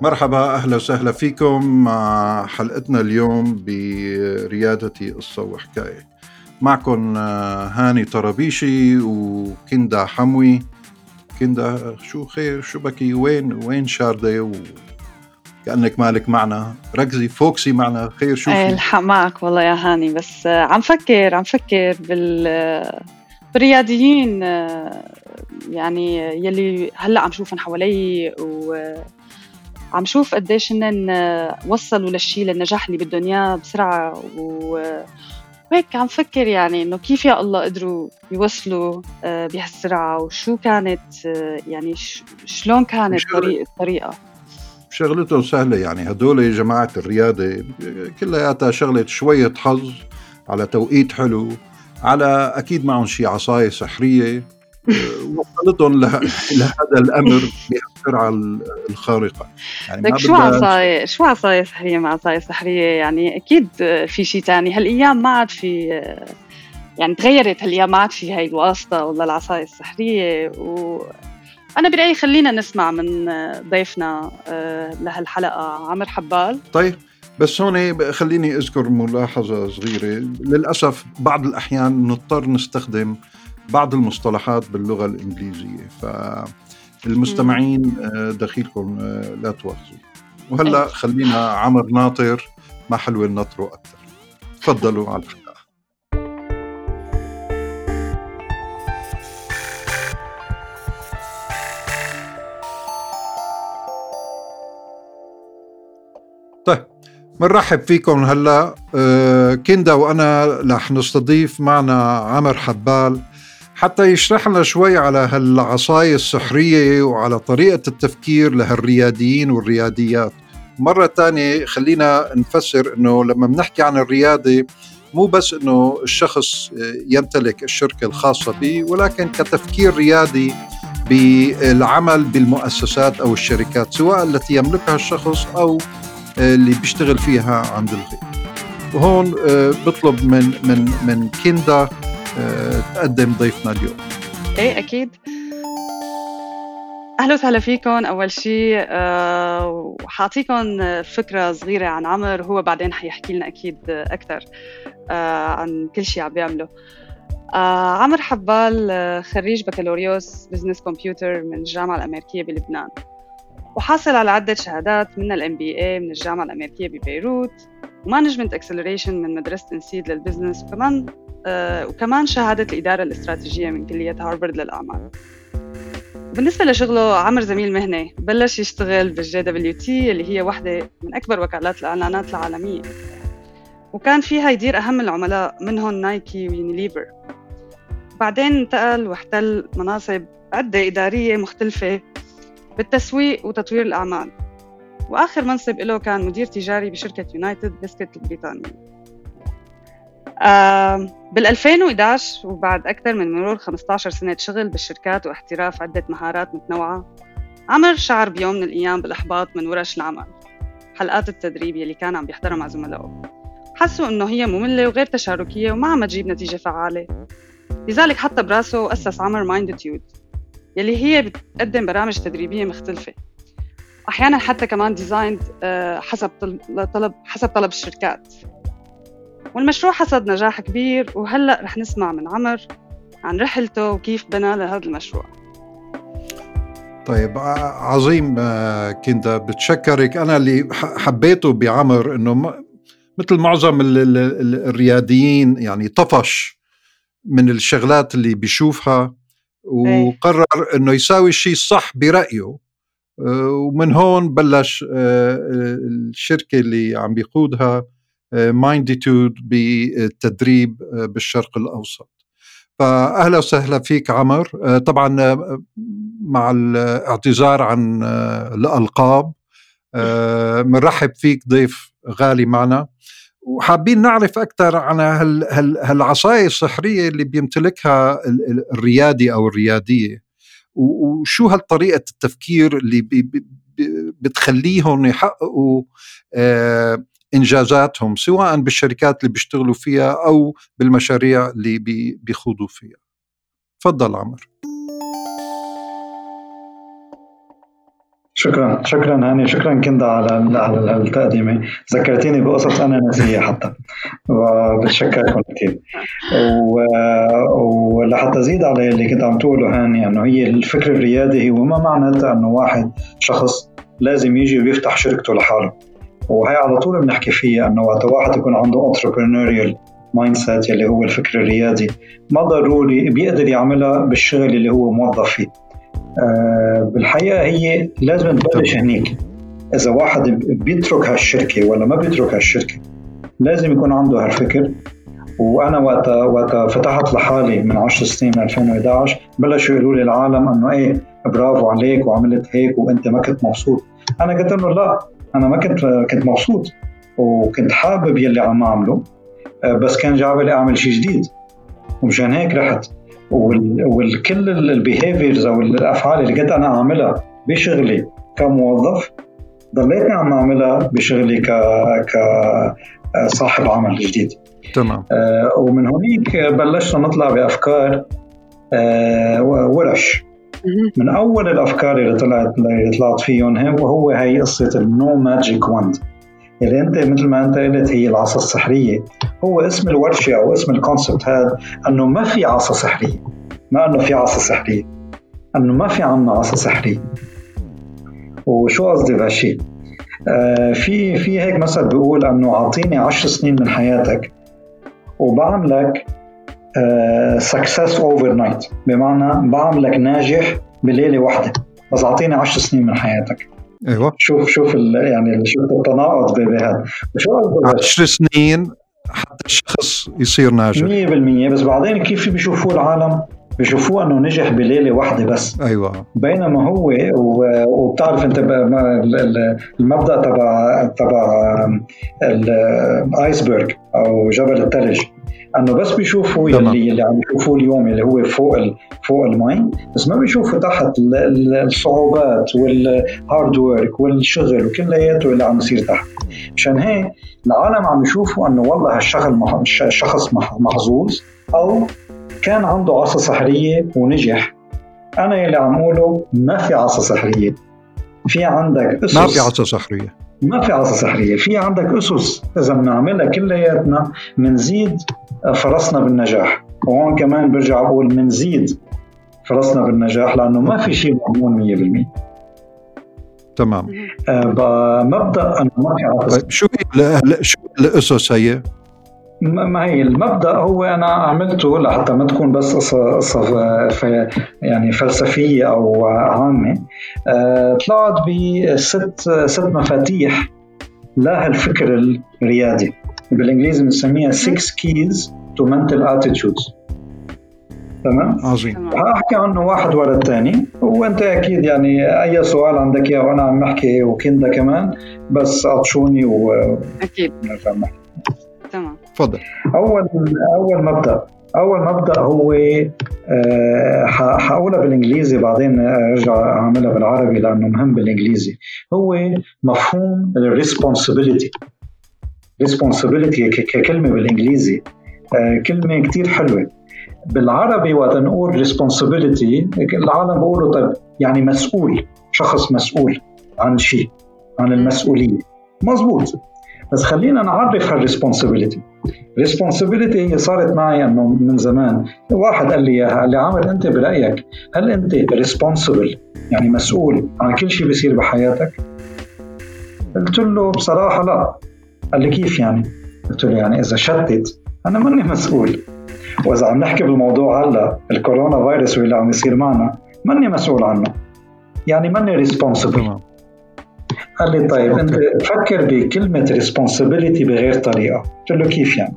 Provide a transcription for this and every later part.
مرحبا أهلا وسهلا فيكم مع حلقتنا اليوم بريادتي قصه وحكايه معكم آه، هاني طرابيشي وكندا حموي. كندا شو خير؟ شو بكي؟ وين؟ وين شاردة؟ كأنك مالك معنا. ركزي focus ي معنا. خير شو إيه الحق معك والله يا هاني. بس آه، عم فكر عم فكر بال بالرياديين آه، يعني يلي هلأ عم شوفهم حوالي وعم شوف قديش هن وصلوا للشيء للنجاح اللي بدهم إياه بسرعة. و وهيك عم فكر يعني إنه كيف يا الله قدروا يوصلوا آه، بهالسرعة؟ وشو كانت آه، يعني شلون كانت طريقه الطريقة؟ شغلته سهلة يعني. هدول جماعة الريادة كلياتها شغلة شوية حظ على توقيت حلو على أكيد معهم شي عصاية سحرية. وصلتهم لهذا الأمر بهالسرعه الخارقة. يعني لك شو عصايه شو عصاية سحريه مع عصاية سحريه يعني أكيد في شيء ثاني هالأيام ما عاد في يعني تغيرت هالأيام ما عاد في هاي الواسطة ولا العصاية السحريه و أنا برأيي خلينا نسمع من ضيفنا آه، لهالحلقة عمر حبال. طيب بس هون خليني أذكر ملاحظة صغيرة. للأسف بعض الأحيان نضطر نستخدم بعض المصطلحات باللغة الإنجليزية. فالمستمعين آه، دخيلكم آه، لا تواخذوا. وهلا. خلينا عمر ناطر ما حلو النطر أكثر تفضلوا على الحلقة طيب بنرحب فيكم هلا. آه، كندا وأنا رح نستضيف معنا عمر حبال حتى يشرح لنا شوي على هالعصاية السحرية وعلى طريقة التفكير لهالرياديين والرياديات. مرة تانية خلينا نفسر إنه لما بنحكي عن الريادة مو بس إنه الشخص يمتلك الشركة الخاصة به ولكن كتفكير ريادي بالعمل بالمؤسسات أو الشركات سواء التي يملكها الشخص أو اللي بيشتغل فيها عند الغير. وهون آه، بطلب من من من كيندا تقدم ضيفنا اليوم. إيه أكيد. أهلا وسهلا فيكم. أول شيء أه وحاعطيكم فكرة صغيرة عن عمر هو بعدين حيحكي لنا أكيد أكثر أه عن كل شيء عم بيعمله عمر حبال آه، خريج بكالوريوس بزنس كمبيوتر من الجامعة الأمريكية بلبنان وحاصل على عدة شهادات من ال MBA من الجامعة الأمريكية ببيروت و management acceleration من مدرسة INSEAD لل business وكمان آه وكمان شهادة الإدارة الاستراتيجية من كلية هارفارد للأعمال. بالنسبة لشغله عمر زميل مهني بلش يشتغل بال JWT اللي هي واحدة من أكبر وكالات الإعلانات العالمية. وكان فيها يدير أهم العملاء منهم نايكي ويونيليفر بعدين انتقل واحتل مناصب عدة إدارية مختلفة بالتسويق وتطوير الأعمال. وآخر منصب له كان مدير تجاري بشركة يونايتد بسكت البريطانية. آه بال 2011 وبعد أكثر من مرور 15 سنة شغل بالشركات واحتراف عدة مهارات متنوعة عمر شعر بيوم من الأيام بالإحباط من ورش العمل حلقات التدريب يلي كان عم يحضرها مع زملائه حسوا إنه هي مملة وغير تشاركية وما عم تجيب نتيجة فعالة. لذلك حط براسه وأسس عمر مايندتيود يلي هي بتقدم برامج تدريبية مختلفة. أحيانا حتى كمان design آه، حسب طلب حسب طلب الشركات. والمشروع حصد نجاح كبير وهلأ رح نسمع من عمر عن رحلته وكيف بنى لهذا المشروع. طيب عظيم آه، كندا بتشكرك. أنا اللي حبيته بعمر أنه مثل معظم الرياديين يعني طفش من الشغلات اللي بيشوفها إيه. وقرر إنه يساوي الشيء الصح برأيه. آه، ومن هون بلش آه، الشركة اللي عم بيقودها ماينديتود بالتدريب آه، بالشرق الأوسط. فأهلا وسهلا فيك عمر. طبعا مع الاعتذار عن الألقاب بنرحب فيك ضيف غالي معنا. وحابين نعرف أكثر عن هالعصاية السحرية اللي بيمتلكها الريادي أو الريادية. وشو هالطريقة التفكير اللي بتخليهم يحققوا آه، إنجازاتهم سواء بالشركات اللي بيشتغلوا فيها أو بالمشاريع اللي بيخوضوا فيها. تفضل عمر. شكرا شكرا هاني شكرا كندا على على التقديمه ذكرتيني بقصص أنا ناسيه حتى. وبتشكركم كثير ولحتى ازيد على اللي كنت عم تقوله هاني إنه هي الفكر الريادي هو ما معناتها إنه واحد شخص لازم يجي ويفتح شركته لحاله. وهي على طول بنحكي فيها إنه وقت واحد يكون عنده entrepreneurial mindset اللي هو الفكر الريادي ما ضروري بيقدر يعملها بالشغل اللي هو موظف فيه. آه، بالحقيقة هي لازم تبلش هنيك. إذا واحد بيترك هالشركة ولا ما بيترك هالشركة لازم يكون عنده هالفكر. وأنا وقت وقت فتحت لحالي من 10 سنين من 2011 بلشوا يقولوا لي العالم إنه إيه برافو عليك وعملت هيك وأنت ما كنت مبسوط. أنا قلت لهم لا أنا ما كنت كنت مبسوط وكنت حابب يلي عم أعمله آه، بس كان جعبلي أعمل شيء جديد. ومشان هيك رحت. والكل البيهيفيرز أو الأفعال اللي كنت أنا أعملها بشغلي كموظف ضليتني عم أعملها بشغلي ك كصاحب عمل جديد. تمام. آه ومن هونيك بلشنا نطلع بأفكار آه ورش. من أول الأفكار اللي طلعت اللي طلعت فيهم وهو هي قصة ال no magic wand اللي أنت مثل ما أنت قلت هي العصا السحرية. هو اسم الورشة أو اسم ال concept هذا أنه ما في عصا سحرية. ما أنه في عصا سحرية. أنه ما في عنا عصا سحرية. وشو قصدي بهالشيء؟ آه في في هيك مثل بيقول أنه أعطيني عشر سنين من حياتك وبعملك success overnight بمعنى بعملك ناجح بليلة واحدة. بس أعطيني عشر سنين من حياتك. أيوه. شوف شوف يعني شوف التناقض بهذا. شو 10 سنين حتى الشخص يصير ناجح. 100% بس بعدين كيف بيشوفوه العالم؟ بيشوفوه إنه نجح بليلة واحدة بس. أيوه. بينما هو وبتعرف أنت المبدأ تبع تبع ال iceberg أو جبل الثلج أنه بس بيشوفوا يلي اللي عم يشوفوه اليوم اللي هو فوق ال فوق المي بس ما بيشوفوا تحت الصعوبات وال hard work والشغل وكلياته اللي عم يصير تحت. مشان هيك العالم عم يشوفوا أنه والله هالشخص محظوظ أو كان عنده عصا سحرية ونجح. أنا اللي عم أقوله ما في عصا سحرية. في عندك أسس. ما في عصا سحرية. ما في عصا سحريه في عندك أسس اذا بنعملها كلياتنا بنزيد فرصنا بالنجاح. وهون كمان برجع بقول بنزيد فرصنا بالنجاح لأنه ما في شيء مضمون 100% تمام. آه مبدأ أنه ما في عصا طيب شو هي شو الأسس هي؟ ما هي المبدأ هو أنا عملته لحتى ما تكون بس قصه قصة يعني فلسفية أو عامة. آه، طلعت بست ست مفاتيح لهالفكر الريادي. بالإنجليزي بنسميها 6 keys to mental attitudes. تمام؟ عظيم. هحكي عنه واحد ورا الثاني. وانت أكيد يعني أي سؤال عندك إياه وأنا عم بحكي وكندا كمان بس عطشوني و أكيد. تمام تفضل أول أول مبدأ أول مبدأ هو أه حقولها بالإنجليزي بعدين أرجع أعملها بالعربي لأنه مهم بالإنجليزي. هو مفهوم ال responsibility responsibility ككلمة بالإنجليزي أه كلمة كثير حلوة. بالعربي وقت نقول responsibility العالم بيقولوا طيب يعني مسؤول شخص مسؤول عن شيء عن المسؤولية. مزبوط بس خلينا نعرف هال responsibility responsibility هي صارت معي انه من زمان. واحد قال لي إياها قال لي عمر أنت برأيك هل أنت responsible يعني مسؤول عن كل شيء بيصير بحياتك؟ قلت له بصراحة لا. قال لي كيف يعني؟ قلت له يعني إذا شتت أنا ماني مسؤول. وإذا عم نحكي بالموضوع هلا الكورونا فيروس واللي عم يصير معنا ماني مسؤول عنه. يعني ماني responsible قال لي طيب أنت فكر بكلمة responsibility بغير طريقة. قلت له كيف يعني؟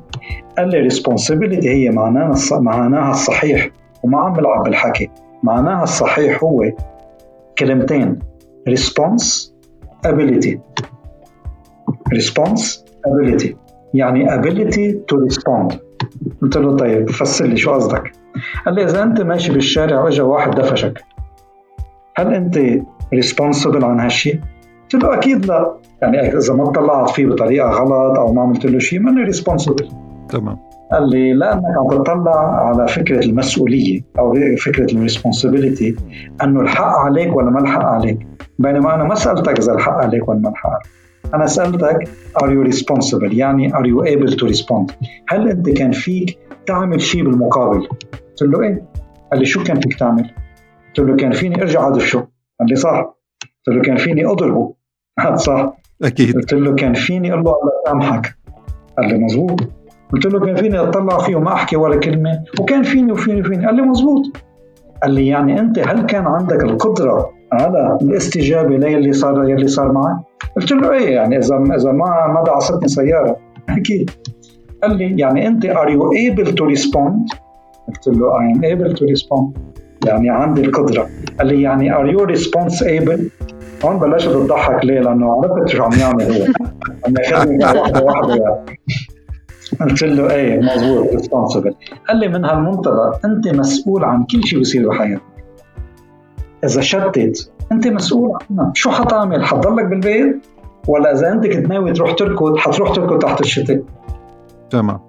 قال لي responsibility هي معناها معناها الصحيح. وما عم بلعب بالحكي. معناها الصحيح هو كلمتين response ability. response ability. يعني ability to respond. قلت له طيب فسر لي شو قصدك. قال لي إذا أنت ماشي بالشارع وإجا واحد دفشك هل أنت responsible عن هالشيء قلت له أكيد لا. يعني إذا ما طلعت فيه بطريقة غلط أو ما عملت له شيء ماني responsible تمام. قال لي لانك عم تطلع على فكرة المسؤولية أو فكرة ال responsibility إنه الحق عليك ولا ما الحق عليك. بينما أنا ما سألتك إذا الحق عليك ولا ما الحق عليك. أنا سألتك are you responsible يعني are you able to respond هل أنت كان فيك تعمل شيء بالمقابل؟ قلت له إيه. قال لي شو كان فيك تعمل؟ قلت له كان فيني أرجع ادفشه قال لي صح. قلت له كان فيني أضربه. صح. أكيد. قلت له كان فيني؟ أقول له الله يسامحك. قال لي مزبوط قلت له كان فيني أطلع فيه وما أحكي ولا كلمة. وكان فيني وفيني وفيني. قال لي مزبوط قال لي يعني أنت هل كان عندك القدرة على الاستجابة للي صار يلي صار معك؟ قلت له إيه يعني إذا إذا ما ما دعستني سيارة. أكيد. قال لي يعني أنت are you able to respond؟ قلت له I am able to respond. يعني عندي القدرة. قال لي يعني are you response able؟ هون بلشت تضحك ليه؟ لأنه عرفت شو عم يعمل هو. عم ياخذني واحدة واحدة يعني. قلت له إيه مضبوط ريسبونسبل قال لي من هالمنطلق أنت مسؤول عن كل شيء بيصير بحياتك. إذا شتت أنت مسؤول عنها. شو حتعمل؟ حتضلك بالبيت؟ ولا إذا أنت كنت ناوي تروح تركض حتروح تركض تحت الشتاء؟ تمام.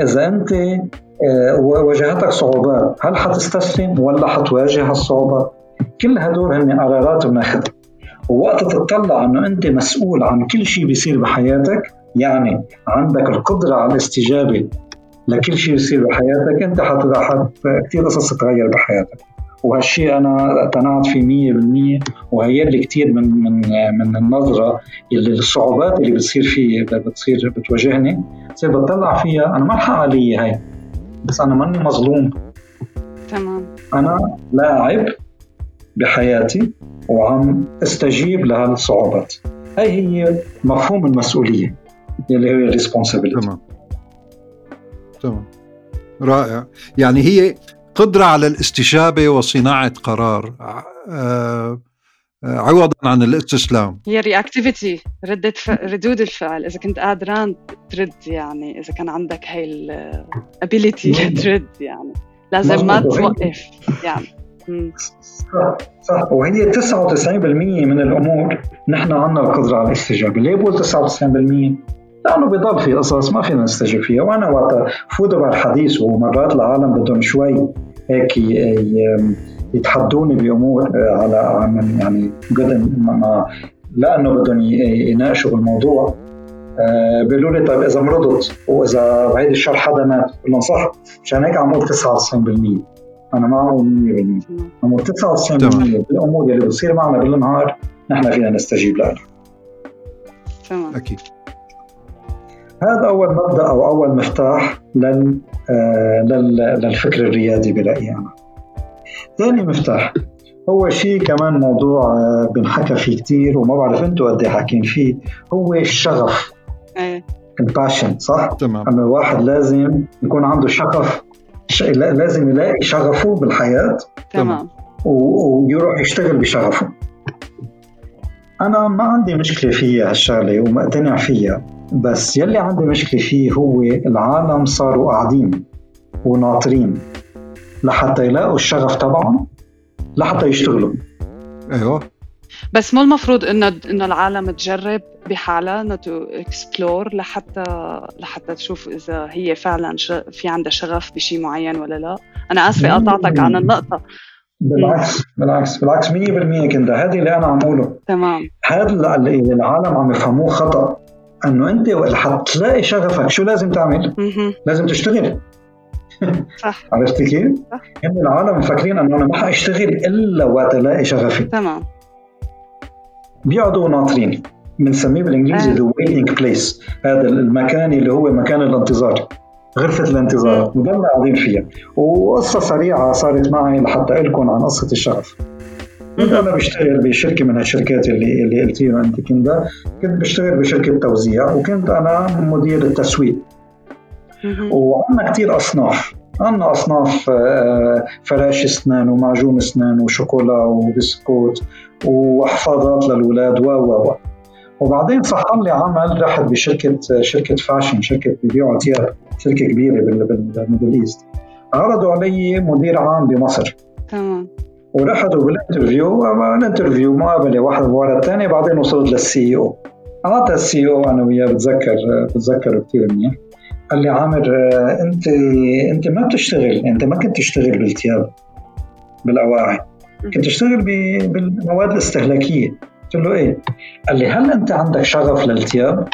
إذا أنت آه، واجهتك صعوبات هل حتستسلم ولا حتواجه الصعوبات كل هدول هن قرارات بناخذها ووقت تطلع إنه أنت مسؤول عن كل شيء بيصير بحياتك يعني عندك القدرة على الاستجابة لكل شيء بيصير بحياتك أنت حت كثير قصص تتغير بحياتك. وهالشيء أنا اقتنعت فيه 100% وهي لي كثير من من من النظرة اللي الصعوبات اللي بتصير في بتصير بتواجهني. بصير بطلع فيها أنا ما الحق علي هاي بس أنا ماني مظلوم. تمام. أنا لاعب بحياتي وعم استجيب لهالصعوبات هاي هي مفهوم المسؤولية اللي هي الريسبونسبيلتي تمام. تمام. رائع. يعني هي قدرة على الاستجابة وصناعة قرار. آه، آه، عوضا عن الاستسلام. هي reactivity ردة ف... ردود الفعل. إذا كنت قادر إن ترد يعني. إذا كان عندك هاي ال ability ترد يعني. لازم ما توقف يعني. صح وهي 99% من الأمور نحن عندنا القدرة على الاستجابة، ليه بقول 99%؟ لأنه بضل في قصص ما فينا نستجيب فيها. وأنا وقت فوت بالحديث ومرات العالم بدهم شوي هيك يتحدوني بأمور آه، على يعني قد ما لأنه بدهم يناقشوا بالموضوع آه، بيقولوا لي طيب إذا مرضت وإذا بعيد الشر حدا مات بقول لهم صح مشان هيك عم أقول 99% أنا ما أقول 100% عم أقول 99% بالامور اللي بتصير معنا بالنهار نحن فينا نستجيب لها. تمام. أكيد. هذا أول مبدأ أو أول مفتاح لل آه، للفكر الريادي برايي أنا. ثاني مفتاح هو شيء كمان موضوع آه، بنحكى فيه كثير وما بعرف أنتم قد إيه حاكين فيه. هو الشغف. إيه. الباشن صح؟ تمام. انه الواحد لازم يكون عنده شغف لازم يلاقي شغفه بالحياة. تمام. ويروح يشتغل بشغفه. أنا ما عندي مشكلة فيها هالشغلة ومقتنع فيها بس يلي عندي مشكلة فيه هو العالم صاروا قاعدين وناطرين لحتى يلاقوا الشغف تبعهم لحتى يشتغلوا. أيوه. بس مو المفروض إنه إنه العالم تجرب بحالها إنه to explore لحتى لحتى تشوف إذا هي فعلا في عندها شغف بشيء معين ولا لا. أنا آسفة قطعتك عن النقطة. بالعكس بالعكس بالعكس 100% هذه اللي أنا عم اقوله تمام. هذا اللي العالم عم يفهموه خطأ. إنه أنت حتلاقي شغفك شو لازم تعمل؟ لازم تشتغل. صح. عرفتي كيف؟ صح. العالم مفكرين إنه أنا ما حأشتغل إلا وقت ألاقي شغفي. تمام. بيقعدوا ناطرين. بنسميه بالإنجليزي the waiting place هذا المكان اللي هو مكان الانتظار. غرفة الانتظار. بضلنا قاعدين فيها. وقصة سريعة صارت معي لحتى لكم عن قصة الشغف كنت أنا بشتغل بشركة من هالشركات اللي اللي قلتيها انت كندا كنت بشتغل بشركة توزيع وكنت أنا مدير التسويق. وعندنا كثير أصناف. عندنا أصناف آه، فراش أسنان ومعجون أسنان وشوكولا وبسكوت وحفاضات للاولاد و و و. وبعدين صح لي عمل رحت بشركة شركة fashion شركة بيبيعوا ثياب شركة كبيرة بال Middle East. عرضوا علي مدير عام بمصر. تمام. ورحت بال interview ال interview مقابله واحدة ورا الثانية بعدين وصلت لل CEO. أعطى ال CEO أنا وياه بتذكر بتذكر كثير منيح. قال لي عامر أنت أنت ما بتشتغل أنت ما كنت تشتغل بالثياب بالأواعي. كنت تشتغل بالمواد الاستهلاكية. قلت له إيه؟ قال لي هل أنت عندك شغف للثياب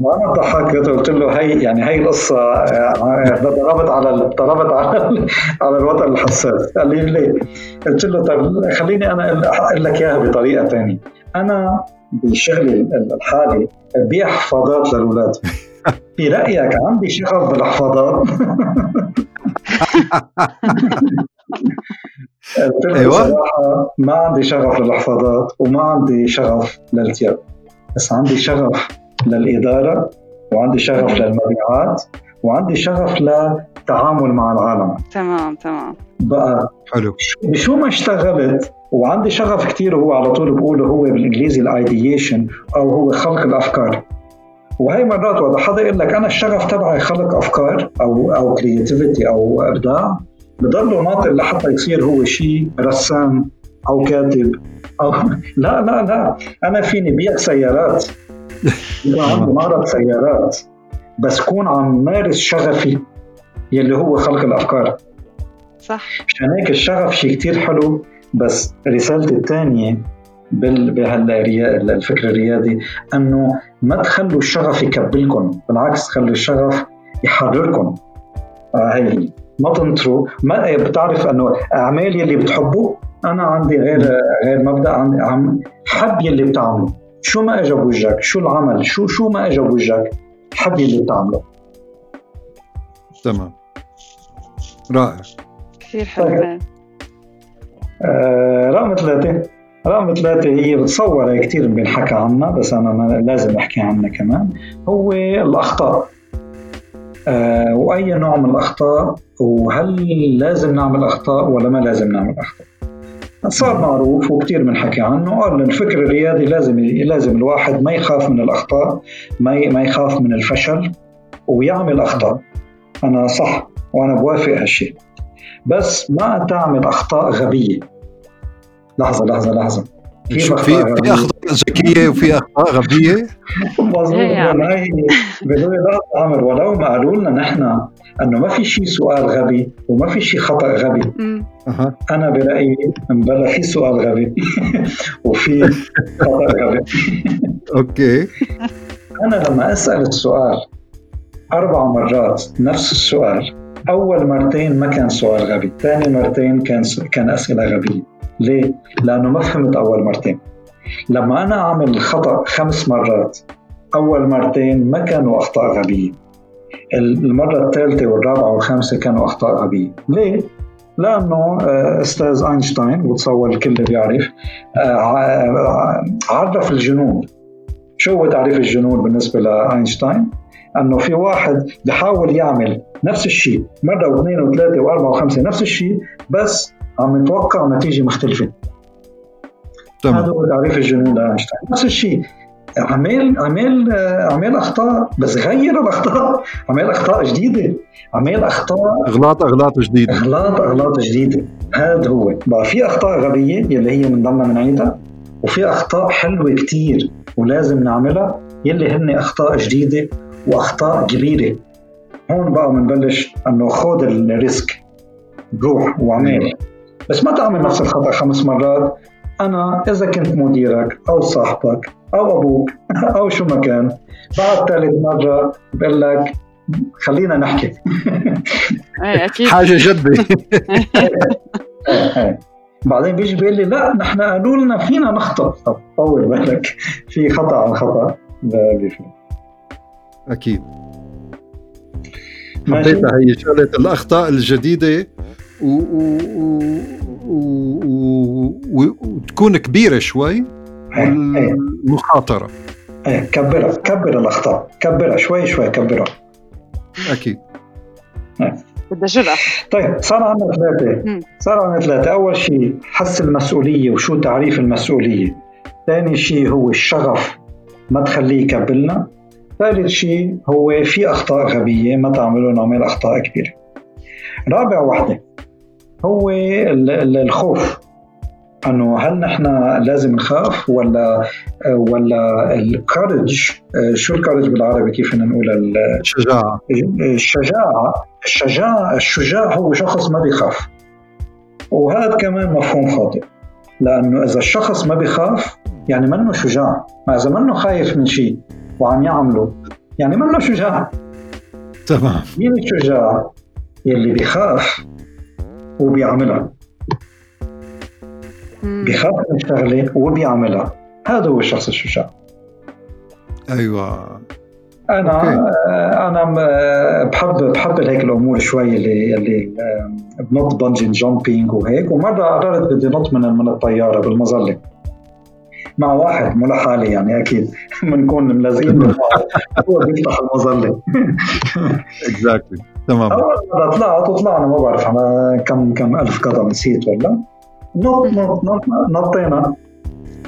وأنا ضحكت قلت له هي يعني هي القصة آه، ضربت على ضربت على على الوضع الحساس. قال لي ليه؟ قلت له طيب خليني أنا أقول لك إياها بطريقة ثانية أنا بشغلي الحالي ببيع حفاضات للأولاد. في رأيك عندي شغف بالحفاضات؟ صراحة ما عندي شغف للحفاضات وما عندي شغف للثياب بس عندي شغف للإدارة وعندي شغف للمبيعات وعندي شغف للتعامل مع العالم. تمام تمام. بقى حلو. بشو ما اشتغلت وعندي شغف كثير وهو على طول بقوله هو بالإنجليزي ال ideation أو هو خلق الأفكار. وهي مرات وقت حدا يقول لك أنا الشغف تبعي خلق أفكار أو أو creativity أو إبداع. بضله ناطر لحتى يصير هو شيء رسام أو كاتب أو لا لا لا. أنا فيني بيع سيارات. يكون عندي معرض سيارات بس كون عم مارس شغفي يلي هو خلق الأفكار. صح. مشان هيك الشغف شيء كتير حلو بس رسالتي الثانية بهالفكر الريادي إنه ما تخلوا الشغف يكبلكم بالعكس خلوا الشغف يحرركم آه هي. ما تنطروا ما بتعرف إنه أعمال يلي بتحبوا أنا عندي غير غير مبدأ عندي عم حب يلي بتعمله. شو ما اجى بوجهك شو العمل شو شو ما اجى بوجهك حب اللي بتعمله. تمام. رائع. كثير حلو. طيب. آه رقم ثلاثة. رقم ثلاثة هي بتصور كثير بينحكى عنها بس أنا لازم أحكي عنها كمان. هو الأخطاء. آه وأي نوع من الأخطاء وهل لازم نعمل أخطاء ولا ما لازم نعمل أخطاء؟ صار معروف وكثير بنحكي عنه قال الفكر الريادي لازم لازم الواحد ما يخاف من الأخطاء ما ما يخاف من الفشل ويعمل أخطاء. أنا صح وأنا بوافق هالشيء بس ما تعمل أخطاء غبية. لحظة لحظة لحظة. في في أخطاء ذكية وفي أخطاء غبية. مضبوط يعني. بدون عمر ولو ما قالوا لنا نحن أنه ما في شيء سؤال غبي وما في شيء خطأ غبي. أنا برأيي مبلا في سؤال غبي. وفي خطأ غبي. أوكي. أنا لما أسأل السؤال أربع مرات نفس السؤال أول مرتين ما كان سؤال غبي ثاني مرتين كان كان أسئلة غبية. ليه؟ لأنه ما فهمت أول مرتين. لما أنا أعمل خطا خمس مرات أول مرتين ما كانوا أخطاء غبية. المرة الثالثة والرابعة والخامسة كانوا أخطاء غبية. ليه؟ لأنه آه، أستاذ أينشتاين بتصور الكل بيعرف آه، عرف الجنون. شو هو تعريف الجنون بالنسبة لأينشتاين؟ أنه في واحد بحاول يعمل نفس الشيء مرة واثنين وثلاثة وأربعة وخمسة نفس الشيء بس عم نتوقع نتيجه مختلفة. تمام. هذا هو تعريف الجنون لأينشتاين. نفس الشيء عمل عمل عمل أخطاء بس غير الأخطاء. عمل أخطاء جديدة. عمل أخطاء إغلاط إغلاط جديده إغلاط إغلاط جديدة. هذا هو. بقى في أخطاء غبية يلي هي بنضلنا بنعيدها وفي أخطاء حلوة كثير ولازم نعملها يلي هن أخطاء جديدة وأخطاء كبيرة. هون بقى بنبلش إنه خذ الريسك روح واعمل بس ما تعمل نفس الخطأ خمس مرات. أنا إذا كنت مديرك أو صاحبك أو أبوك أو شو ما كان بعد ثالث مرة بقول لك خلينا نحكي. إيه أكيد. حاجة جدي. بعدين بيجي بيقول لي لا نحن قالوا لنا فينا نخطأ. طب طول بالك في خطأ عن خطأ. أكيد. حبيتها هي شغلة الأخطاء الجديدة. و... و... و... وتكون كبيرة شوي والمخاطرة. إيه كبرها كبر الأخطاء. كبرها شوي شوي كبرها. أكيد. إيه. بدها جرأة طيب صار عندنا ثلاثة. صار عندنا ثلاثة. أول شيء حس المسؤولية وشو تعريف المسؤولية. ثاني شيء هو الشغف ما تخليه يكبلنا. ثالث شيء هو في أخطاء غبية ما تعملوا نعمل أخطاء كبيرة. رابع وحدة. هو الخوف. أنه هل نحن لازم نخاف ولا ولا الكارج شو الكارج بالعربي؟ كيف بدنا نقول الشجاعه الشجاعة. الشجاعة الشجاع هو شخص ما بيخاف. وهذا كمان مفهوم خاطئ. لأنه إذا الشخص ما بيخاف يعني منه شجاع. ما إذا منه خايف من شيء وعم يعمله يعني منه شجاع. تمام. مين الشجاع؟ يلي بيخاف. وبيعملها. بيخاف من شغلة وبيعملها. هذا هو الشخص الشجاع. أيوه. أنا okay. أنا بحب بحب هيك الأمور شوي اللي اللي بنط bungee jumping وهيك. ومرة قررت بدي نط من من الطيارة بالمظلة. مع واحد مو لحالي يعني أكيد. بنكون ملازقين هو بيفتح المظلة. اكزاكتلي تمام. أول مرة طلعت وطلعنا ما بعرف على كم كم ألف قدم نسيت ولا. نط نط نط نطينا.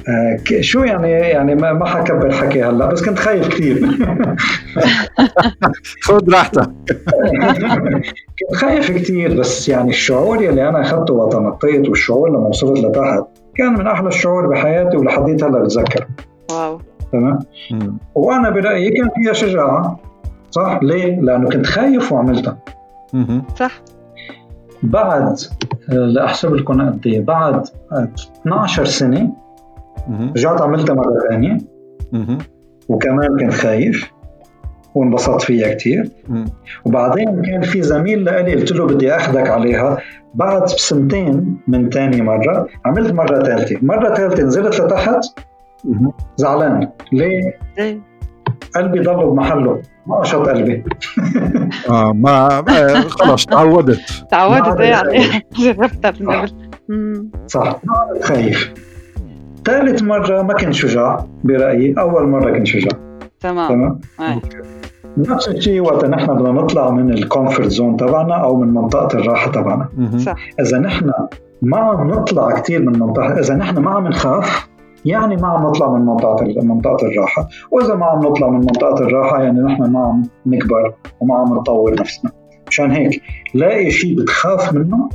آه شو يعني يعني ما, ما حكبر حكي هلا بس كنت خايف كثير. خذ راحتك. كنت خايف كثير بس يعني الشعور يلي أنا أخذته وقت نطيت والشعور لما وصلت لتحت كان من أحلى الشعور بحياتي ولحديت هلا بتذكر. واو. تمام؟ وأنا برأيي كان فيها شجاعة صح؟ ليه؟ لأنه كنت خايف وعملتها. صح. بعد لأحسب لكم قد إيه بعد 12 سنة رجعت عملتها مرة ثانية. وكمان كنت خايف. وانبسطت فيها كثير وبعدين كان في زميل لإلي قلت له بدي اخذك عليها. بعد بسنتين من ثاني مرة عملت مرة ثالثة. مرة ثالثة نزلت لتحت. زعلان. ليه؟ ليه؟ قلبي ضل بمحله. ما قشط قلبي. آه ما خلص تعودت. تعودت يعني جربتها من قبل. صح. خايف. ثالث مرة ما كنت شجاع برأيي. أول مرة كنت شجاع. تمام. تمام؟ نفس الشيء وقت نحن بدنا نطلع من ال comfort zone تبعنا أو من منطقة الراحة تبعنا. صح. إذا نحن ما عم نطلع كثير من منطقة إذا نحن ما عم نخاف يعني ما عم نطلع من منطقة منطقة الراحة. وإذا ما عم نطلع من منطقة الراحة يعني نحن ما عم نكبر وما عم نطور نفسنا. مشان هيك لاقي شيء بتخاف منه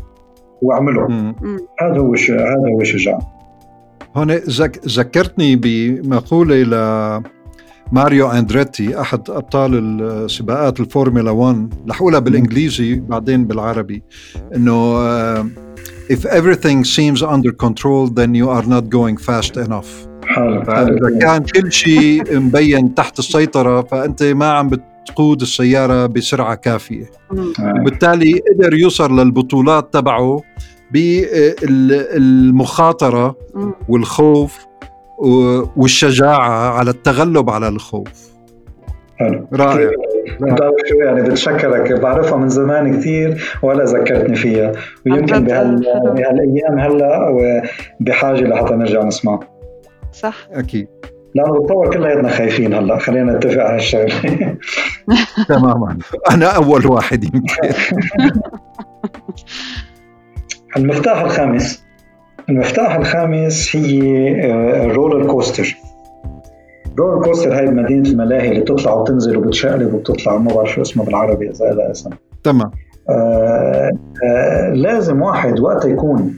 واعمله. هذا هو هذا هو الشجاع هون ذكرتني بمقولة ل ماريو أندريتي أحد أبطال السباقات الفورمولا 1 رح أقولها بالإنجليزي بعدين بالعربي إنه uh, if everything seems under control then you are not going fast enough. فإذا كان كل شيء مبين تحت السيطرة فأنت ما عم بتقود السيارة بسرعة كافية. وبالتالي قدر يوصل للبطولات تبعه بالمخاطره والخوف والشجاعة على التغلب على الخوف. حلو. رائع. بتعرف شو يعني بتشكرك. بعرفها من زمان كثير ولا ذكرتني فيها. ويمكن بهال... بهالأيام هلأ بحاجة لحتى نرجع نسمع صح. أكيد. لأنه بتطور كلياتنا خايفين هلأ. خلينا نتفق على هالشغلة. تماما. أنا أول واحد يمكن. المفتاح الخامس. المفتاح الخامس هي roller coaster. roller coaster هاي بمدينه الملاهي اللي بتطلع وتنزل وبتشقلب وبتطلع ما بعرف شو اسمه بالعربي إذا لها اسم تمام. آه آه لازم واحد وقت يكون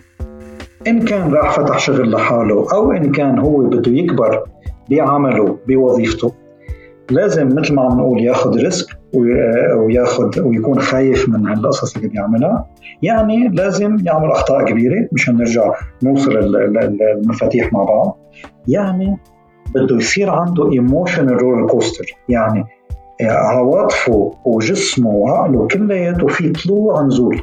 إن كان راح فتح شغل لحاله أو إن كان هو بده يكبر بعمله بوظيفته لازم مثل ما عم نقول ياخذ risk وياخذ ويكون خايف من هالقصص اللي بيعملها يعني لازم يعمل أخطاء كبيرة مشان نرجع نوصل المفاتيح مع بعض. يعني بده يصير عنده emotional roller coaster يعني عواطفه وجسمه وعقله كلياته في طلوع نزول.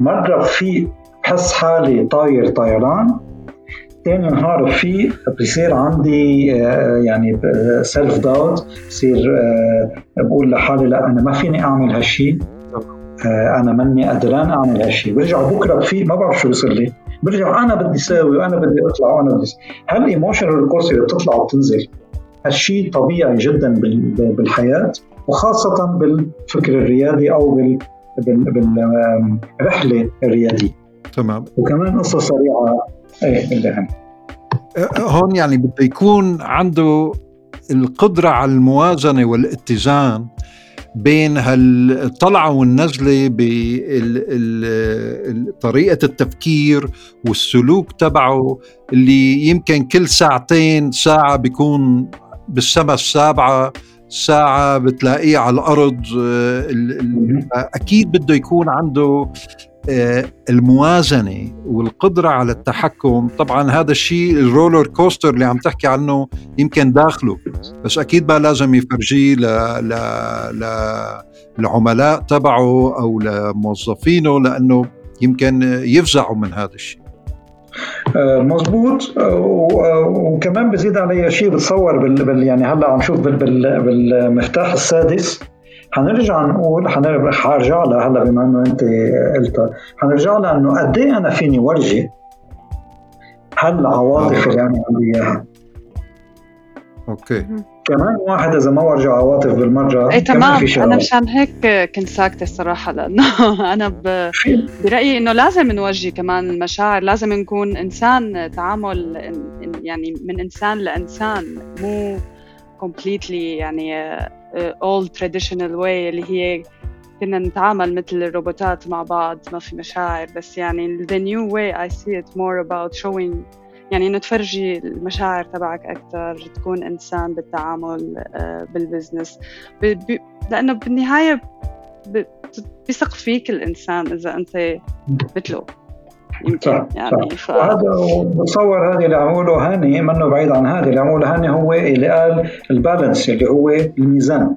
مرة في بحس حالي طاير طيران ثاني نهار في بصير عندي آه، يعني self doubt بصير آه، بقول لحالي لا أنا ما فيني أعمل هالشيء آه، أنا ماني قدران أعمل هالشيء برجع بكرة بفيق ما بعرف شو بيصير لي. برجع أنا بدي ساوي وأنا بدي أطلع وأنا بدي هال emotional curves اللي بتطلع وبتنزل هالشيء طبيعي جدا بالحياة؟ وخاصة بالفكر الريادي أو بال بالرحله الريادية. تمام. وكمان قصة سريعة. إيه اللي هم هون يعني بده يكون عنده القدرة على الموازنة والاتزان بين هالطلعة والنزلة بطريقه التفكير والسلوك تبعه اللي يمكن كل ساعتين ساعة بيكون بالسما السابعة ساعة بتلاقيه على الأرض أكيد بده يكون عنده الموازنة والقدرة على التحكم. طبعا هذا الشيء ال roller coaster اللي عم تحكي عنه يمكن داخله بس أكيد ما لازم يفرجيه ل... ل... ل... العملاء تبعه أو لموظفينه لأنه يمكن يفزعوا من هذا الشيء. آه، مظبوط. آه، وكمان بزيد علي شيء بتصور بال يعني هلا عم شوف بالمفتاح السادس. حنرجع نقول حرجع لها هلا بما إنه أنت قلتها حنرجع لها إنه قد إيه أنا فيني ورجي؟ هالعواطف اللي أنا عندي إياها. أوكي. كمان واحد إذا ما ورجع عواطف بالمرة إي تمام. أنا مشان هيك كنت ساكتة الصراحة لأنه أنا ب... برأيي إنه لازم نوجه كمان المشاعر لازم نكون إنسان تعامل يعني من إنسان لإنسان مو completely يعني old traditional way اللي هي كنا نتعامل مثل الروبوتات مع بعض ما في مشاعر بس يعني the new way I see it more about showing يعني إنه تفرجي المشاعر تبعك أكثر تكون إنسان بالتعامل آه، بال business لأنه بالنهاية بيثق فيك الإنسان إذا أنت مثله. يمكن صح يعني صح. ف... وهذا بتصور هذه اللي عموله هاني منه بعيد عن هذه اللي عموله هاني هو اللي قال ال balance اللي هو الميزان.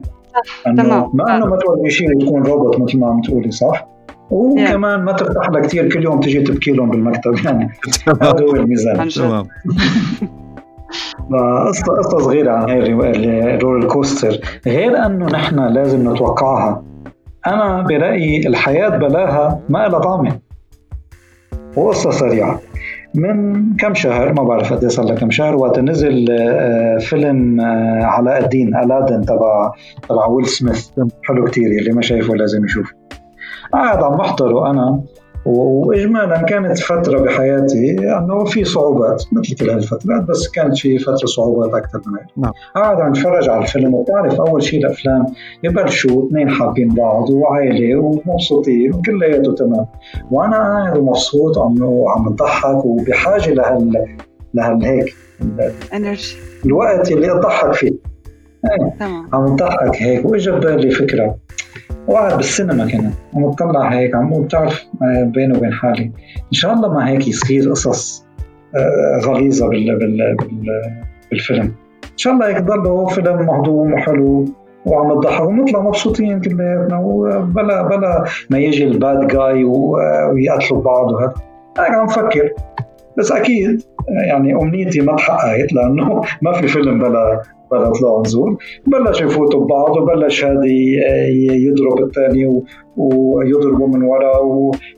تمام. ما أنه ما تولي شيء يكون روبوت مثل ما عم تقولي صح؟ وكمان ما ترتاح لها كثير كل يوم تجي تبكي لهم بالمكتب يعني. هذا هو الميزان. تمام. قصة قصة صغيرة عن هاي ال roller coaster غير أنه نحن لازم نتوقعها أنا برأيي الحياة بلاها ما لها طعمة. وقصة سريعة. من كم شهر ما بعرف قد صار كم شهر وقت نزل آه، فيلم آه، علاء الدين Aladdin تبع تبع ويل سميث. حلو كتير اللي ما شايفه لازم يشوف قاعد عم بحضره أنا. واجمالا كانت فترة بحياتي أنه في صعوبات مثل كل هالفترات بس كانت في فترة صعوبات أكثر من هيك. نعم. قاعد عم نتفرج على الفيلم وبتعرف أول شيء الأفلام يبلشوا اثنين حابين بعض وعائلة ومبسوطين وكلياته تمام. وأنا قاعد ومبسوط عم عم بضحك وبحاجة لهال لهالهيك انرجي الوقت اللي أضحك فيه. عم بضحك هيك واجى ببالي فكرة. وقاعد بالسينما كنا عم بطلع هيك عم بتعرف آه، بيني وبين حالي. إن شاء الله ما هيك يصير قصص آه، غليظة بال بال بال بالفيلم. إن شاء الله هيك ضل فيلم مهضوم وحلو وعم نضحك ونطلع مبسوطين كلياتنا وبلا بلا ما يجي الباد جاي ويقتلوا بعض وهذا. هيك عم فكر. بس أكيد يعني أمنيتي ما تحققت لأنه ما في فيلم بلا بلا طلوع نزول؟ بلش يفوتوا ببعض وبلش هذا يضرب الثاني ويضربه من ورا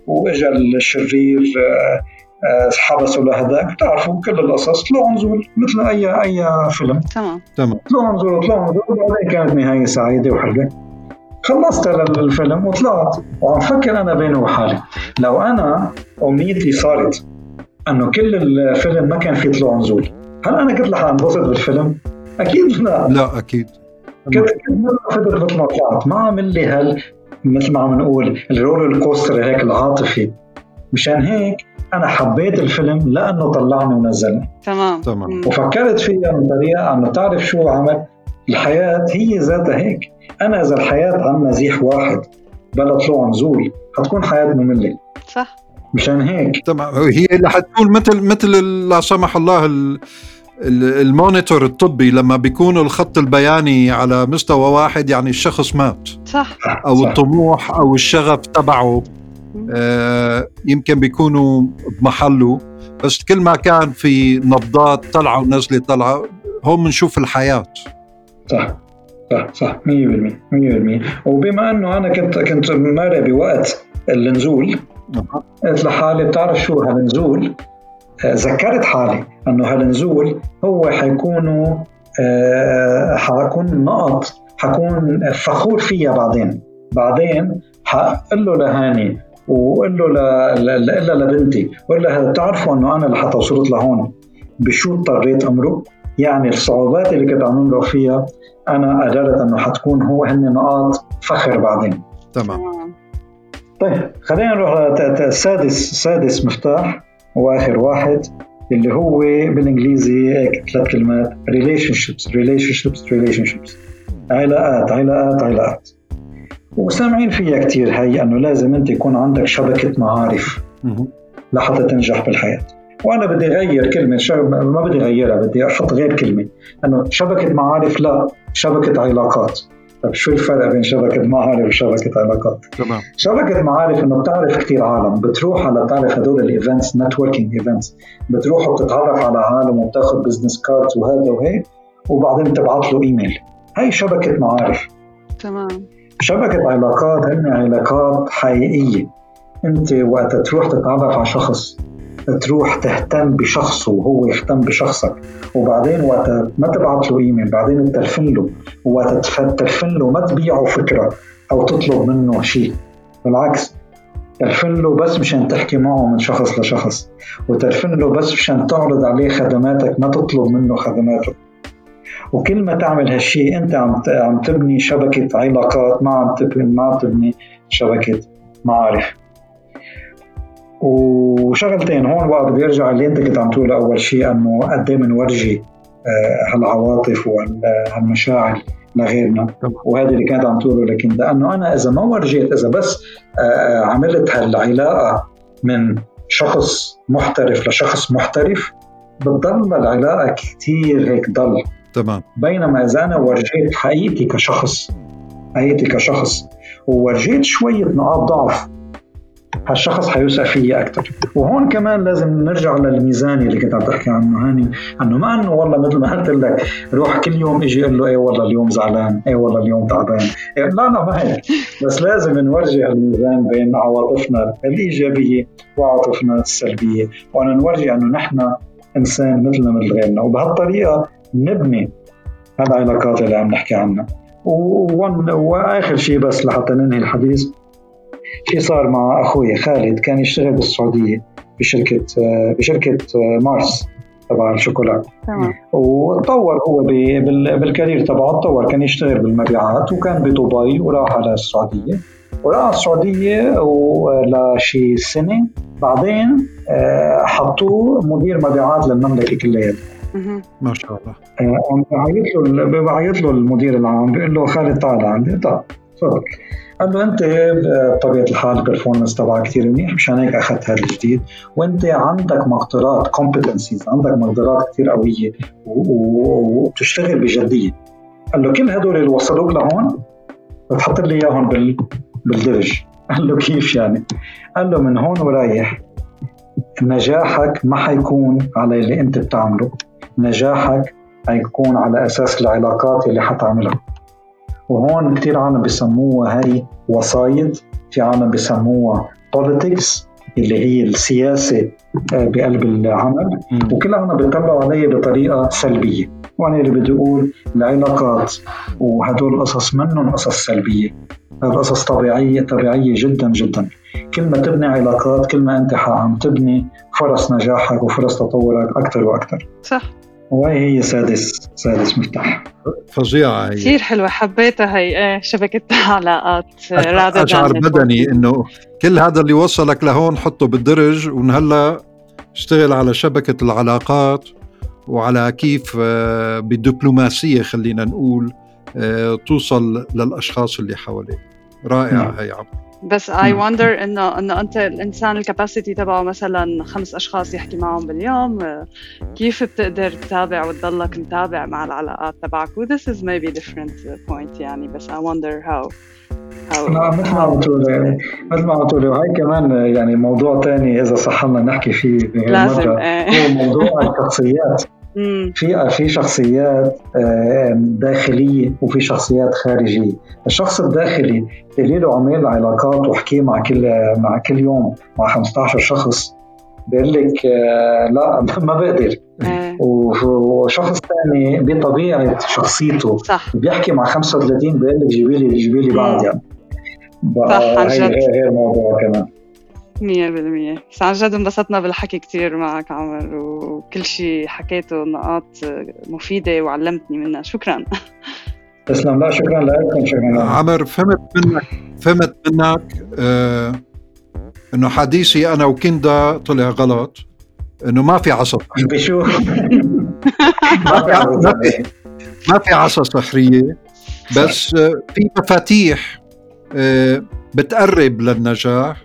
وإجا الشرير آه، آه، حبسوا لهداك. بتعرفوا كل القصص طلعوا نزول مثل اي أي فيلم. تمام. تمام. طلعوا نزول طلعوا نزول. وبعدين كانت نهاية سعيدة وحلوة. خلصت الفيلم وطلعت. وعم فكر أنا بيني وحالي. لو أنا أمنيتي صارت إنه كل الفيلم ما كان في طلوع نزول هل أنا كنت رح أنبسط بالفيلم؟ أكيد لا. لا أكيد. كنت كنت مثل ما طلعت ما عمل لي هال مثل ما عم نقول ال roller coaster هيك العاطفي؟ مشان هيك أنا حبيت الفيلم لأنه طلعني ونزلني. تمام. تمام. وفكرت فيها من طريقة أنه تعرف شو عمل الحياة هي ذاتها هيك. أنا إذا الحياة عن مزيح واحد بلا طلوع نزول حتكون حياة مملة. صح. مشان هيك. تمام. هي اللي حتكون مثل مثل لا سمح الله المونيتور الطبي لما بيكون الخط البياني على مستوى واحد يعني الشخص مات. صح. أو صح. الطموح أو الشغف تبعه آه يمكن بيكونوا بمحله. بس كل ما كان في نبضات طلعة ونزلة طلعة هون بنشوف الحياة. صح. صح صح. 100% 100% وبما إنه أنا كنت كنت ماري بوقت النزول قلت لحالي بتعرف شو هالنزول؟ ذكرت حالي أنه هالنزول هو حيكونوا آه، حكون نقط حكون فخور فيها بعدين. بعدين حقول له لهاني وقول له ل... لبنتي وقول لها بتعرفوا أنه أنا لحتى وصلت لهون بشو اضطريت أمرق؟ يعني الصعوبات اللي كنت عم نمرق فيها أنا قدرت أنه حتكون هو هن نقاط فخر بعدين. تمام. طيب خلينا نروح السادس سادس مفتاح. واخر واحد اللي هو بالإنجليزي ثلاث كلمات relationships relationships relationships علاقات علاقات علاقات وسامعين فيها كثير هي إنه لازم أنت يكون عندك شبكة معارف لحتى تنجح بالحياة. وأنا بدي أغير كلمة ما بدي أغيرها بدي أحط غير كلمة. إنه شبكة معارف لا شبكة علاقات. طيب شو الفرق بين شبكة معارف وشبكة علاقات؟ تمام. شبكة معارف إنه بتعرف كثير عالم بتروح على بتعرف هدول ال events networking events بتروح وبتتعرف على عالم وبتاخذ business cards وهذا وهيك وبعدين بتبعث له ايميل هي شبكة معارف. تمام. شبكة علاقات هن علاقات حقيقية. أنت وقت تروح تتعرف على شخص تروح تهتم بشخصه وهو يهتم بشخصك. وبعدين وقت ما تبعت له إيميل بعدين تلفن له وقت تلفن له ما تبيعه فكرة أو تطلب منه شيء. بالعكس تلفن له بس مشان تحكي معه من شخص لشخص وتلفن له بس مشان تعرض عليه خدماتك ما تطلب منه خدماته وكل ما تعمل هالشيء أنت عم عم تبني شبكة علاقات ما عم تبني ما عم تبني شبكة معارف. وشغلتين هون بقى بدي ارجع اللي انت كنت عم تقول أول شيء إنه قد إيه بنورجي آه، هالعواطف وهالمشاعر لغيرنا. وهذا اللي كانت عم تقوله لكن لأنه أنا إذا ما ورجيت إذا بس آه، عملت هالعلاقة من شخص محترف لشخص محترف بتضل العلاقة كثير هيك ضل. تمام. بينما إذا أنا ورجيت حقيقتي كشخص حقيقتي كشخص وورجيت شوية نقاط ضعف هالشخص حيوثق فيي أكثر وهون كمان لازم نرجع للميزاني اللي كنت عم تحكي عنه هاني. إنه ما إنه والله مثل ما قلت لك روح كل يوم إجي أقول له إيه والله اليوم زعلان إيه والله اليوم تعبان. إيه لا لا ما هيك. بس لازم نورجي الميزان بين عواطفنا الإيجابية وعواطفنا السلبية. وأنا نورجي إنه نحن إنسان مثلنا مثل غيرنا. وبهالطريقة نبني هالعلاقات اللي عم نحكي عنها. وآخر شيء بس لحتى ننهي الحديث. في صار مع أخوي خالد كان يشتغل بالسعودية بشركة بشركة مارس تبع الشوكولا. تمام. وتطور هو بالكارير تبعه تطور كان يشتغل بالمبيعات وكان بدبي وراح على السعودية. وراح على السعودية ولشي سنة. بعدين آه، حطوه مدير مبيعات للمملكة كلها ما شاء الله. آه، بعيط له بعيط له المدير العام بيقول له خالد تعال عندي طيب تفضل. قال له أنت بطبيعة الحال ال performance تبعك كثير منيح مشان هيك أخذت هذا الجديد وأنت عندك مقدرات competencies عندك مقدرات كثير قوية وبتشتغل بجدية. قال له كل هدول اللي وصلوك لهون بتحط لي إياهم بال بالدرج. قال له كيف يعني؟ قال له من هون ورايح نجاحك ما حيكون على اللي أنت بتعمله نجاحك حيكون على أساس العلاقات اللي حتعملها. وهون كثير عالم بسموها هاي وسايط في عالم بسموها politics اللي هي السياسة آه، بقلب العمل. وكل عالم بيطلعوا علي بطريقة سلبية. وأنا اللي بدي أقول العلاقات وهدول القصص منهم قصص سلبية. القصص طبيعية طبيعية جدا جدا. كل ما تبني علاقات كل ما أنت عم تبني فرص نجاحك وفرص تطورك أكثر وأكثر صح. وهي هي سادس سادس مفتاح. فظيعة هي. كثير حلوة حبيتها هي. إيه شبكة علاقات أشعر بدني إنه كل هذا اللي وصلك لهون حطه بالدرج ومن هلا اشتغل على شبكة العلاقات وعلى كيف آه، بالدبلوماسية خلينا نقول آه، توصل للأشخاص اللي حواليك. رائعة نعم. هي عبد بس اي وندر انه إنه أنت الإنسان الكباسيتي تبعه مثلا خمس أشخاص يحكي معهم باليوم كيف بتقدر تتابع وتضلك متابع مع العلاقات تبعك؟ و this is maybe different point يعني بس I wonder how نعم مثل ما عم تقولي مثل ما عم تقولي وهي كمان يعني موضوع ثاني إذا صح لنا نحكي فيه لازم إيه. هو موضوع الشخصيات. في في شخصيات آه، داخلية وفي شخصيات خارجية. الشخص الداخلي اللي له عمل علاقات وحكي مع كل مع كل يوم مع 15 شخص بيقول لك آه، لا ما بقدر. إيه. وشخص ثاني بطبيعة شخصيته صح. بيحكي مع 35 بيقول لك جيبي لي جيبي لي بعض يعني صح هي الموضوع كمان. مية بالمية. بس عن جد انبسطنا بالحكي كتير معك عمر وكل شيء حكيته نقاط مفيدة وعلمتني منها. شكرا. تسلم لا شكرا لكم. شكرا عمر فهمت منك فهمت منك آه إنه حديثي أنا وكندا طلع غلط إنه ما في عصا بشوف ما في ما في. عصا سحريه بس في مفاتيح آه، بتقرب للنجاح.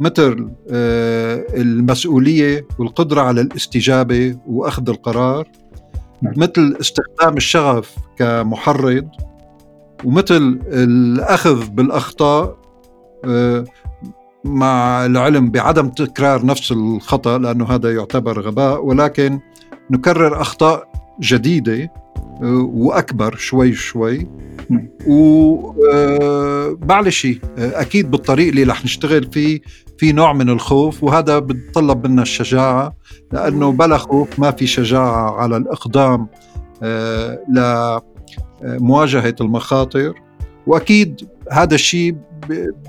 مثل آه، المسؤولية والقدرة على الاستجابة وأخذ القرار. مثل استخدام الشغف كمحرض ومثل الأخذ بالأخطاء مع العلم بعدم تكرار نفس الخطأ لأنه هذا يعتبر غباء ولكن نكرر أخطاء جديدة آه، وأكبر شوي شوي ومعلش آه، آه، أكيد بالطريق اللي رح نشتغل فيه في نوع من الخوف وهذا بتطلب منا الشجاعة لأنه بلا خوف ما في شجاعة على الإقدام لمواجهه المخاطر. وأكيد هذا الشيء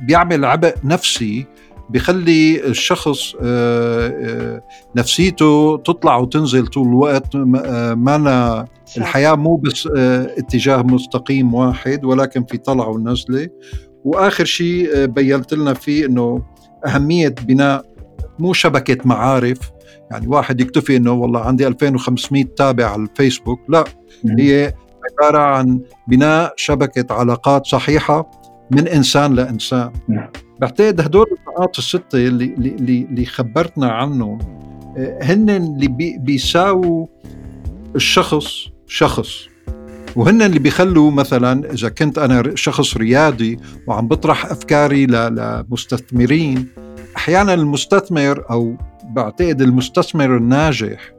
بيعمل عبء نفسي بيخلي الشخص آه، آه، نفسيته تطلع وتنزل طول الوقت آه، ما الحياة مو بس اتجاه مستقيم واحد ولكن في طلعة ونزلة. وآخر شيء بينت لنا فيه أنه أهمية بناء مو شبكة معارف. يعني واحد يكتفي أنه والله عندي 2500 تابع على الفيسبوك. لا هي عبارة عن بناء شبكة علاقات صحيحة من إنسان لإنسان. نعم. بعتقد هدول النقاط الستة اللي, اللي, اللي خبرتنا عنه آه، هن اللي بي بيساووا الشخص شخص. وهن اللي بيخلوا مثلا إذا كنت أنا شخص ريادي وعم بطرح أفكاري لمستثمرين أحيانا المستثمر أو بعتقد المستثمر الناجح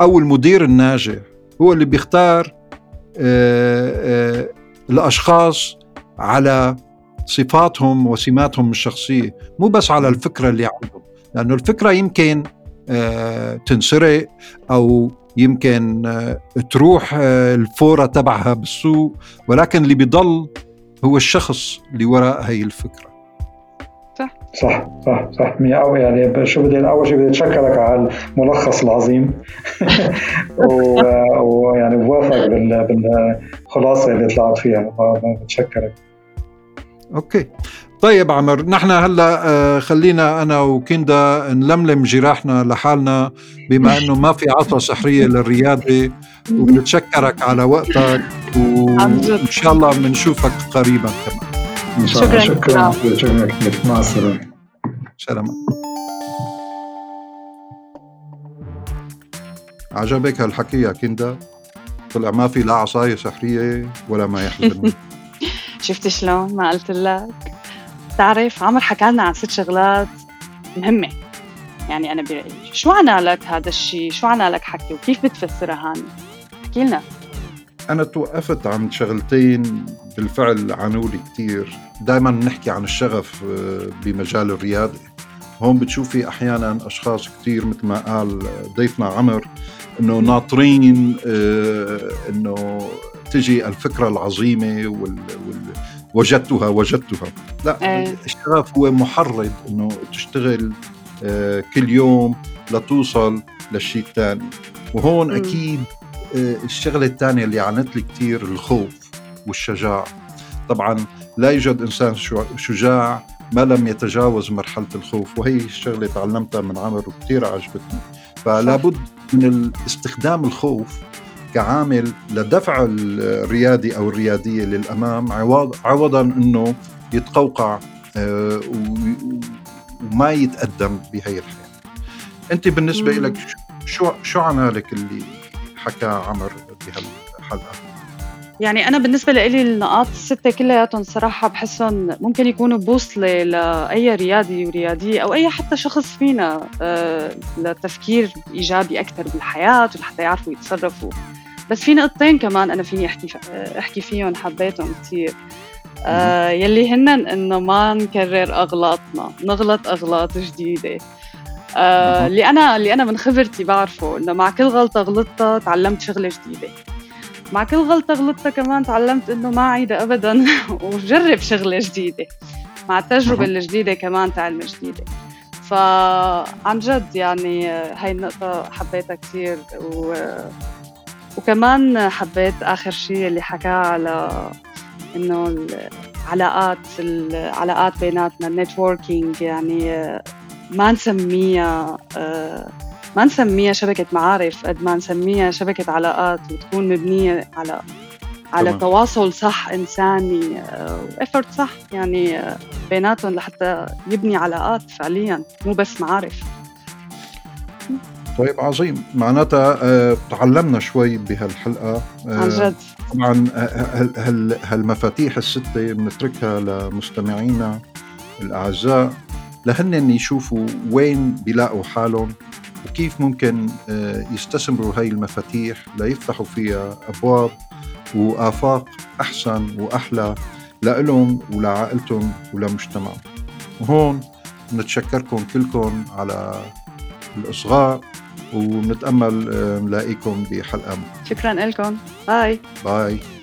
أو المدير الناجح هو اللي بيختار آه، آه، الأشخاص على صفاتهم وسماتهم الشخصية مو بس على الفكرة اللي عندهم لأنه الفكرة يمكن آه، تنسرق أو يمكن آه، تروح آه، الفورة تبعها بالسوق ولكن اللي بيضل هو الشخص اللي وراء هي الفكرة. صح. صح صح صح أو يعني شو بدي أول شيء بدي أتشكرك على الملخص العظيم. ويعني بوافق بالخلاصة اللي طلعت فيها بتشكرك. أوكي. طيب عمر نحن هلا آه، خلينا أنا وكندا نلملم جراحنا لحالنا بما إنه ما في عصا سحريه للريادة وبنتشكرك على وقتك وإن شاء الله بنشوفك قريبا كمان. شكرا. شكرا. شكرا. كثير مع السلامة. سلامة. عجبك هالحكي يا كندا؟ طلع ما في لا عصاية سحرية ولا ما يحزن شفت شلون؟ ما قلت لك. بتعرف عمر حكى لنا عن ست شغلات مهمة. يعني أنا برايي شو عنا لك هذا الشيء شو عنا لك حكي؟ وكيف بتفسرها هاني احكي لنا. أنا توقفت عن شغلتين بالفعل عنولي كثير دائما نحكي عن الشغف آه، بمجال الرياضة. هون بتشوفي أحيانا أشخاص كثير مثل ما قال ضيفنا عمر إنه ناطرين آه، إنه تجي الفكرة العظيمة وال... وال... وجدتها وجدتها. لا أيه. الشغف هو محرض إنه تشتغل آه، كل يوم لتوصل للشيء الثاني وهون م. أكيد آه، الشغلة الثانية اللي عنت لي كثير الخوف والشجاعة. طبعا لا يوجد إنسان شجاع ما لم يتجاوز مرحلة الخوف وهي الشغلة تعلمتها من عمر وكثير عجبتني. فلا بد من استخدام الخوف كعامل لدفع الريادي أو الريادية للأمام عوض عوضا إنه يتقوقع آه، وما يتقدم بهي الحياة. أنت بالنسبة لك شو شو عملك اللي حكى عمر بهالحلقة؟ يعني أنا بالنسبة لي النقاط الستة كلياتهم صراحة بحسهم ممكن يكونوا بوصلة لأي ريادي وريادية أو أي حتى شخص فينا آه، لتفكير إيجابي أكثر بالحياة ولحتى يعرفوا يتصرفوا بس في نقطتين كمان أنا فيني أحكي أحكي فيهم حبيتهم كثير آه يلي هن إنه ما نكرر أغلاطنا نغلط أغلاط جديدة. آه اللي أنا اللي أنا من خبرتي بعرفه إنه مع كل غلطة غلطتها تعلمت شغلة جديدة. مع كل غلطة غلطتها كمان تعلمت إنه ما اعيدها ابدا وجرب شغلة جديدة. مع التجربة الجديدة كمان تعلم جديدة. فعن جد يعني هاي النقطة حبيتها كثير و وكمان حبيت آخر شيء اللي حكاه على إنه العلاقات العلاقات بيناتنا النتوركينج يعني آه، ما نسميها آه، ما نسميها شبكة معارف قد ما نسميها شبكة علاقات وتكون مبنية على على طبعا. تواصل صح إنساني وافورت صح يعني بيناتهم لحتى يبني علاقات فعليا مو بس معارف طيب عظيم. معناتها آه، تعلمنا شوي بهالحلقة. آه، عن جد. طبعا هال هالمفاتيح الستة بنتركها لمستمعينا الأعزاء لهن يشوفوا وين بيلاقوا حالهم وكيف ممكن آه، يستثمروا هاي المفاتيح ليفتحوا فيها أبواب وآفاق أحسن وأحلى لإلهم ولعائلتهم ولمجتمعهم. وهون نتشكركم كلكم على الإصغاء. ونتأمل نلاقيكم بحلقة شكرا لكم. باي. باي.